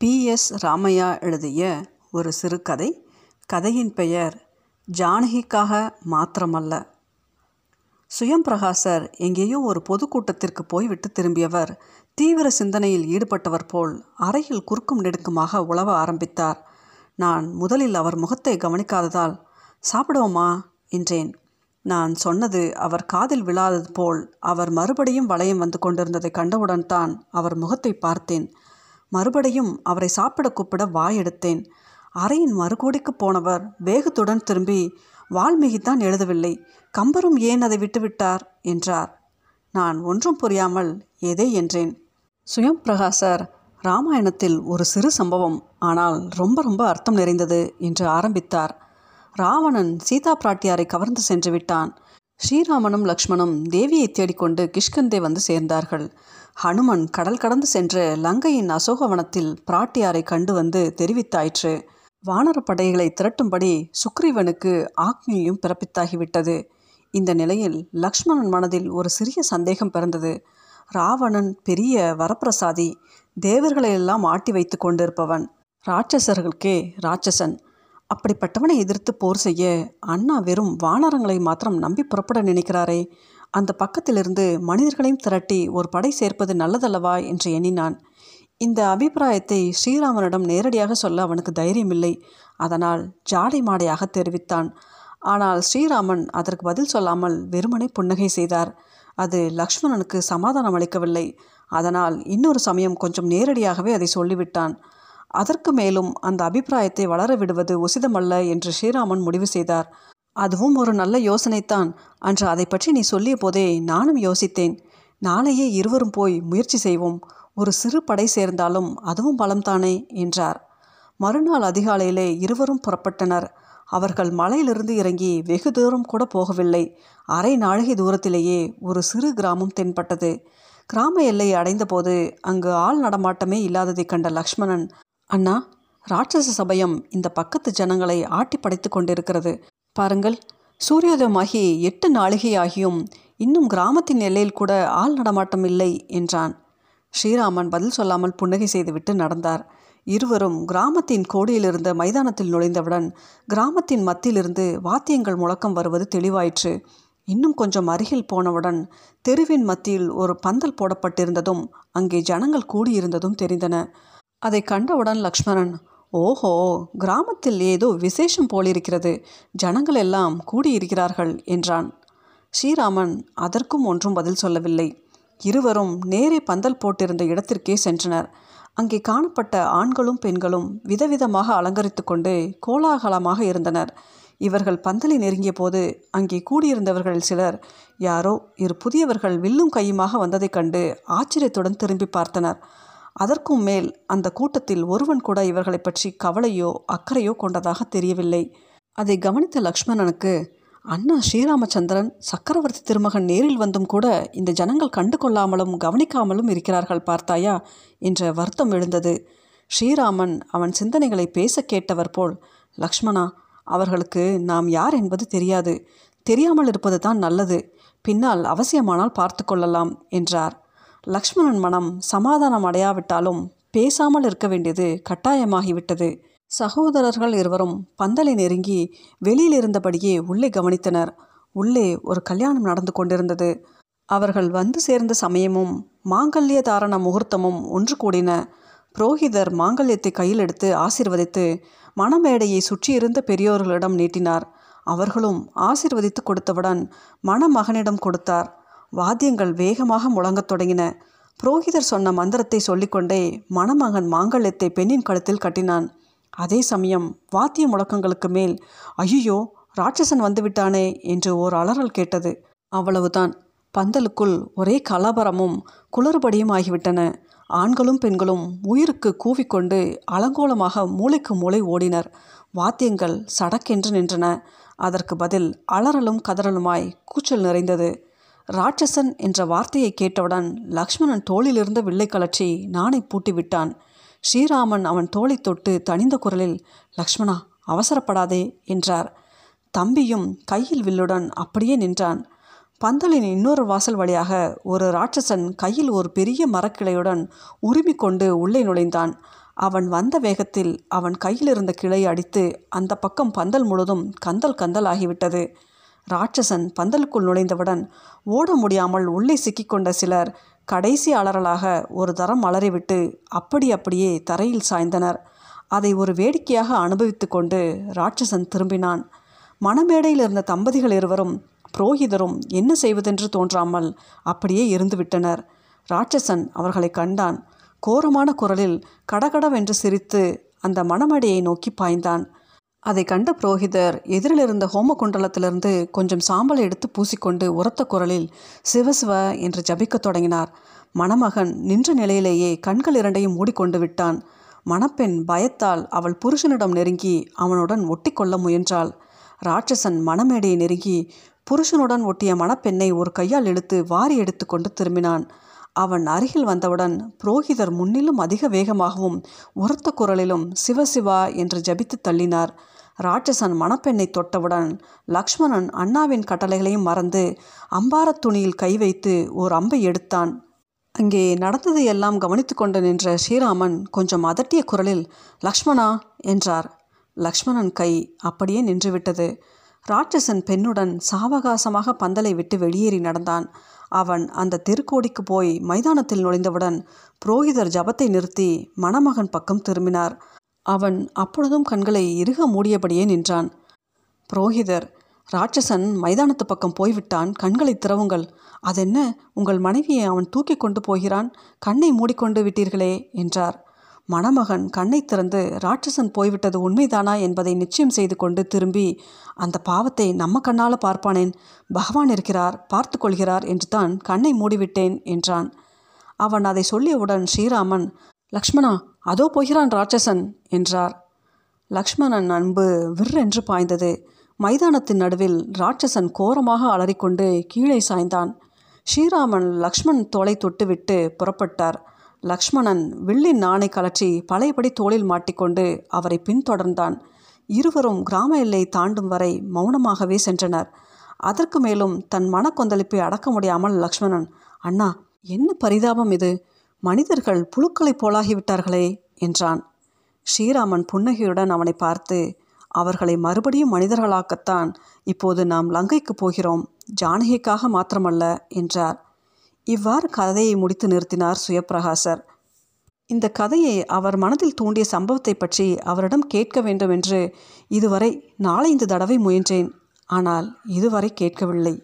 B. S. Ramaiah எழுதிய ஒரு சிறுகதை. கதையின் பெயர் ஜானகிக்காக மாத்திரமல்ல சுயம் பிரகாசர் எங்கேயோ ஒரு பொதுக்கூட்டத்திற்கு போய்விட்டு திரும்பியவர் தீவிர சிந்தனையில் ஈடுபட்டவர் போல் அறையில் குறுக்கும் நெடுக்குமாக உழவ ஆரம்பித்தார். நான் முதலில் அவர் முகத்தை கவனிக்காததால் சாப்பிடுவோமா? என்றேன். நான் சொன்னது அவர் காதில் விழாதது போல் அவர் மறுபடியும் வளையம் வந்து கொண்டிருந்ததை கண்டவுடன் தான் அவர் முகத்தை பார்த்தேன். மறுபடியும் அவரை சாப்பிட கூப்பிட வாய் எடுத்தேன். அறையின் மறுகோடிக்கு போனவர் வேகத்துடன் திரும்பி வால்மீகி தான் எழுதவில்லை. கம்பரும் ஏன் அதை விட்டுவிட்டார் என்றார். நான் ஒன்றும் புரியாமல் எதை? என்றேன். சுயம் பிரகாசர் ராமாயணத்தில் ஒரு சிறு சம்பவம். ஆனால் ரொம்ப ரொம்ப அர்த்தம் நிறைந்தது என்று ஆரம்பித்தார். ராவணன் சீதா பிராட்டியாரை கவர்ந்து சென்று விட்டான். ஸ்ரீராமனும் லக்ஷ்மணும் தேவியை தேடிக்கொண்டு கிஷ்கந்தே வந்து சேர்ந்தார்கள். ஹனுமன் கடல் கடந்து சென்று லங்கையின் அசோகவனத்தில் பிராட்டியாரை கண்டு வந்து தெரிவித்தாயிற்று வானரப்படைகளை திரட்டும்படி சுக்ரீவனுக்கு ஆக்னியும் பிறப்பித்தாகிவிட்டது. இந்த நிலையில் லக்ஷ்மணன் மனதில் ஒரு சிறிய சந்தேகம் பிறந்தது. ராவணன் பெரிய வரப்பிரசாதி தேவர்களையெல்லாம் ஆட்டி வைத்து கொண்டிருப்பவன் ராட்சசர்களுக்கே ராட்சசன். அப்படிப்பட்டவனை எதிர்த்து போர் செய்ய அண்ணா வெறும் வானரங்களை மாத்திரம் நம்பி புறப்பட நினைக்கிறாரே அந்த பக்கத்திலிருந்து மனிதர்களையும் திரட்டி ஒரு படை சேர்ப்பது நல்லதல்லவா என்று எண்ணினான். இந்த அபிப்பிராயத்தை ஸ்ரீராமனிடம் நேரடியாக சொல்ல அவனுக்கு தைரியமில்லை. அதனால் ஜாடை மாடையாக தெரிவித்தான். ஆனால் ஸ்ரீராமன் அதற்கு பதில் சொல்லாமல் வெறுமனே புன்னகை செய்தார். அது லக்ஷ்மணனுக்கு சமாதானம் அளிக்கவில்லை. அதனால் இன்னொரு சமயம் கொஞ்சம் நேரடியாகவே அதை சொல்லிவிட்டான். அதற்கு மேலும் அந்த அபிப்பிராயத்தை வளர விடுவது உசிதமல்ல என்று ஸ்ரீராமன் முடிவு செய்தார். அதுவும் ஒரு நல்ல யோசனைத்தான். அன்று அதை பற்றி நீ சொல்லிய போதே நானும் யோசித்தேன். நாளையே இருவரும் போய் முயற்சி செய்வோம். ஒரு சிறு படை சேர்ந்தாலும் அதுவும் பலம்தானே என்றார். மறுநாள் அதிகாலையிலே இருவரும் புறப்பட்டனர். அவர்கள் மலையிலிருந்து இறங்கி வெகு தூரம் கூட போகவில்லை. அரை நாழிகை தூரத்திலேயே ஒரு சிறு கிராமம் தென்பட்டது. கிராம எல்லை அடைந்தபோது அங்கு ஆள் நடமாட்டமே இல்லாததை கண்ட லக்ஷ்மணன் அண்ணா ராட்சச சபையம் இந்த பக்கத்து ஜனங்களை ஆட்டி படைத்து கொண்டிருக்கிறது. பாருங்கள் சூரியோதயமாகி எட்டு நாளிகை ஆகியும் இன்னும் கிராமத்தின் எல்லையில் கூட ஆள் நடமாட்டம் இல்லை என்றான். ஸ்ரீராமன் பதில் சொல்லாமல் புன்னகை செய்துவிட்டு நடந்தார். இருவரும் கிராமத்தின் கோடியிலிருந்த மைதானத்தில் நுழைந்தவுடன் கிராமத்தின் மத்தியிலிருந்து வாத்தியங்கள் முழக்கம் வருவது தெளிவாயிற்று. இன்னும் கொஞ்சம் அருகில் போனவுடன் தெருவின் மத்தியில் ஒரு பந்தல் போடப்பட்டிருந்ததும் அங்கே ஜனங்கள் கூடியிருந்ததும் தெரிந்தன. அதை கண்டவுடன் லக்ஷ்மணன் ஓஹோ கிராமத்தில் ஏதோ விசேஷம் போலிருக்கிறது. ஜனங்கள் எல்லாம் கூடியிருக்கிறார்கள் என்றான். ஸ்ரீராமன் அதற்கும் ஒன்றும் பதில் சொல்லவில்லை. இருவரும் நேரே பந்தல் போட்டிருந்த இடத்திற்கே சென்றனர். அங்கே காணப்பட்ட ஆண்களும் பெண்களும் விதவிதமாக அலங்கரித்து கொண்டு கோலாகலமாக இருந்தனர். இவர்கள் பந்தலை நெருங்கிய போது அங்கே கூடியிருந்தவர்கள் சிலர் யாரோ இரு புதியவர்கள் வில்லும் கையுமாக வந்ததைக் கண்டு ஆச்சரியத்துடன் திரும்பி பார்த்தனர். அதற்கும் மேல் அந்த கூட்டத்தில் ஒருவன் கூட இவர்களை பற்றி கவலையோ அக்கறையோ கொண்டதாக தெரியவில்லை. அதை கவனித்த லக்ஷ்மணனுக்கு அண்ணா ஸ்ரீராமச்சந்திரன் சக்கரவர்த்தி திருமகன் நேரில் வந்தும் கூட இந்த ஜனங்கள் கண்டு கொள்ளாமலும் கவனிக்காமலும் இருக்கிறார்கள் பார்த்தாயா? என்ற வருத்தம் எழுந்தது. ஸ்ரீராமன் அவன் சிந்தனைகளை பேச கேட்டவர் போல் லக்ஷ்மணா அவர்களுக்கு நாம் யார் என்பது தெரியாது. தெரியாமல் இருப்பது தான் நல்லது. பின்னால் அவசியமானால் பார்த்து கொள்ளலாம் என்றார். லக்ஷ்மணன் மனம் சமாதானம் அடையாவிட்டாலும் பேசாமல் இருக்க வேண்டியது கட்டாயமாகிவிட்டது. சகோதரர்கள் இருவரும் பந்தலை நெருங்கி வெளியில் இருந்தபடியே உள்ளே கவனித்தனர். உள்ளே ஒரு கல்யாணம் நடந்து கொண்டிருந்தது. அவர்கள் வந்து சேர்ந்த சமயமும் மாங்கல்ய தாரண முகூர்த்தமும் ஒன்று கூடின. புரோகிதர் மாங்கல்யத்தை கையில் எடுத்து ஆசிர்வதித்து மணமேடையை சுற்றியிருந்த பெரியோர்களிடம் நீட்டினார். அவர்களும் ஆசிர்வதித்து கொடுத்தவுடன் மணமகனிடம் கொடுத்தார். வாத்தியங்கள் வேகமாக முழங்கத் தொடங்கின. புரோகிதர் சொன்ன மந்திரத்தை சொல்லிக்கொண்டே மணமகன் மாங்கல்யத்தை பெண்ணின் கழுத்தில் கட்டினான். அதே சமயம் வாத்திய முழக்கங்களுக்கு மேல் ஐயோ ராட்சசன் வந்துவிட்டானே என்று ஓர் அலறல் கேட்டது. அவ்வளவுதான். பந்தலுக்குள் ஒரே கலபரமும் குளறுபடியும் ஆகிவிட்டன. ஆண்களும் பெண்களும் உயிருக்கு கூவிக்கொண்டு அலங்கோலமாக மூளைக்கு மூளை ஓடினர். வாத்தியங்கள் சடக்கென்று நின்றன. அதற்கு பதில் அலறலும் கதறலுமாய் கூச்சல் நிறைந்தது. ராட்சசன் என்ற வார்த்தையை கேட்டவுடன் லக்ஷ்மணன் தோளிலிருந்த வில்லை கலற்றி நானை பூட்டிவிட்டான். ஸ்ரீராமன் அவன் தோளை தொட்டு தனிந்த குரலில் லக்ஷ்மணா அவசரப்படாதே என்றார். தம்பியும் கையில் வில்லுடன் அப்படியே நின்றான். பந்தலின் இன்னொரு வாசல் வழியாக ஒரு ராட்சசன் கையில் ஒரு பெரிய மரக்கிளையுடன் உருமிக் கொண்டு உள்ளே நுழைந்தான். அவன் வந்த வேகத்தில் அவன் கையில் இருந்த கிளை அடித்து அந்த பக்கம் பந்தல் முழுதும் கந்தல் கந்தல் ஆகிவிட்டது. ராட்சசன் பந்தலுக்குள் நுழைந்தவுடன் ஓட முடியாமல் உள்ளே சிக்கிக்கொண்ட சிலர் கடைசி அலறலாக ஒரு தரம் அலறிவிட்டு அப்படி அப்படியே தரையில் சாய்ந்தனர். அதை ஒரு வேடிக்கையாக அனுபவித்து கொண்டு ராட்சசன் திரும்பினான். மணமேடையில் இருந்த தம்பதிகள் இருவரும் புரோகிதரும் என்ன செய்வதென்று தோன்றாமல் அப்படியே இருந்துவிட்டனர் ராட்சசன் அவர்களை கண்டான். கோரமான குரலில் கடகடவென்று சிரித்து அந்த மணமேடையை நோக்கி பாய்ந்தான். அதை கண்ட புரோகிதர் எதிரில் இருந்த ஹோமகுண்டலத்திலிருந்து கொஞ்சம் சாம்பலை எடுத்து பூசிக்கொண்டு உரத்த குரலில் சிவசிவ என்று ஜபிக்கத் தொடங்கினார். மணமகன் நின்ற நிலையிலேயே கண்கள் இரண்டையும் மூடிக்கொண்டு விட்டான். மணப்பெண் பயத்தால் அவள் புருஷனிடம் நெருங்கி அவனுடன் ஒட்டிக்கொள்ள முயன்றாள். ராட்சசன் மணமேடையை நெருங்கி புருஷனுடன் ஒட்டிய மணப்பெண்ணை ஒரு கையால் இழுத்து வாரி எடுத்துக்கொண்டு திரும்பினான். அவன் அருகில் வந்தவுடன் புரோகிதர் முன்னிலும் அதிக வேகமாகவும் உரத்த குரலிலும் சிவசிவா என்று ஜபித்து தள்ளினார். ராட்சசன் மணப்பெண்ணை தொட்டவுடன் லக்ஷ்மணன் அண்ணாவின் கட்டளைகளையும் மறந்து அம்பாரத் துணியில் கை வைத்து ஓர் அம்பை எடுத்தான். அங்கே நடந்ததை எல்லாம் கவனித்து கொண்டு நின்ற ஸ்ரீராமன் கொஞ்சம் அதட்டிய குரலில் லக்ஷ்மணா என்றார். லக்ஷ்மணன் கை அப்படியே நின்றுவிட்டது. ராட்சசன் பெண்ணுடன் சாவகாசமாக பந்தலை விட்டு வெளியேறி நடந்தான். அவன் அந்த தெருக்கோடிக்கு போய் மைதானத்தில் நுழைந்தவுடன் புரோகிதர் ஜபத்தை நிறுத்தி மணமகன் பக்கம் திரும்பினார். அவன் அப்பொழுதும் கண்களை இறுக மூடியபடியே நின்றான். புரோகிதர் ராட்சசன் மைதானத்து பக்கம் போய்விட்டான். கண்களை திறவுங்கள். அதென்ன? உங்கள் மனைவியை அவன் தூக்கி கொண்டு போகிறான். கண்ணை மூடிக்கொண்டு விட்டீர்களே என்றார். மணமகன் கண்ணை திறந்து ராட்சசன் போய்விட்டது உண்மைதானா என்பதை நிச்சயம் செய்து கொண்டு திரும்பி அந்த பாவத்தை நம்ம கண்ணால் பார்ப்பானேன்? பகவான் இருக்கிறார் பார்த்து கொள்கிறார் என்று தான் கண்ணை மூடிவிட்டேன் என்றான். அவன் அதை சொல்லியவுடன் ஸ்ரீராமன் லக்ஷ்மணா அதோ போகிறான் ராட்சசன் என்றார். லக்ஷ்மணன் அன்பு விற்றென்று பாய்ந்தது. மைதானத்தின் நடுவில் ராட்சசன் கோரமாக அலறிக்கொண்டு கீழே சாய்ந்தான். ஸ்ரீராமன் லக்ஷ்மண் தோலை தொட்டுவிட்டு புறப்பட்டார். லக்ஷ்மணன் வில்லின் நாணை கலற்றி பழையபடி தோளில் மாட்டிக்கொண்டு அவரை பின்தொடர்ந்தான். இருவரும் கிராம எல்லை தாண்டும் வரை மௌனமாகவே சென்றனர். அதற்கு மேலும் தன் மனக்கொந்தளிப்பை அடக்க முடியாமல் லக்ஷ்மணன் அண்ணா என்ன பரிதாபம் இது? மனிதர்கள் புழுக்களைப் போலாகிவிட்டார்களே என்றான். ஸ்ரீராமன் புன்னகையுடன் அவனை பார்த்து அவர்களை மறுபடியும் மனிதர்களாக்கத்தான் இப்போது நாம் லங்கைக்கு போகிறோம் ஜானகிக்காக மாத்திரமல்ல என்றார். இவ்வாறு கதையை முடித்து நிறுத்தினார் சுயப்பிரகாசர். இந்த கதையை அவர் மனதில் தூண்டிய சம்பவத்தை பற்றி அவரிடம் கேட்க வேண்டும் என்று இதுவரை நாலைந்து தடவை முயன்றேன் ஆனால் இதுவரை கேட்கவில்லை.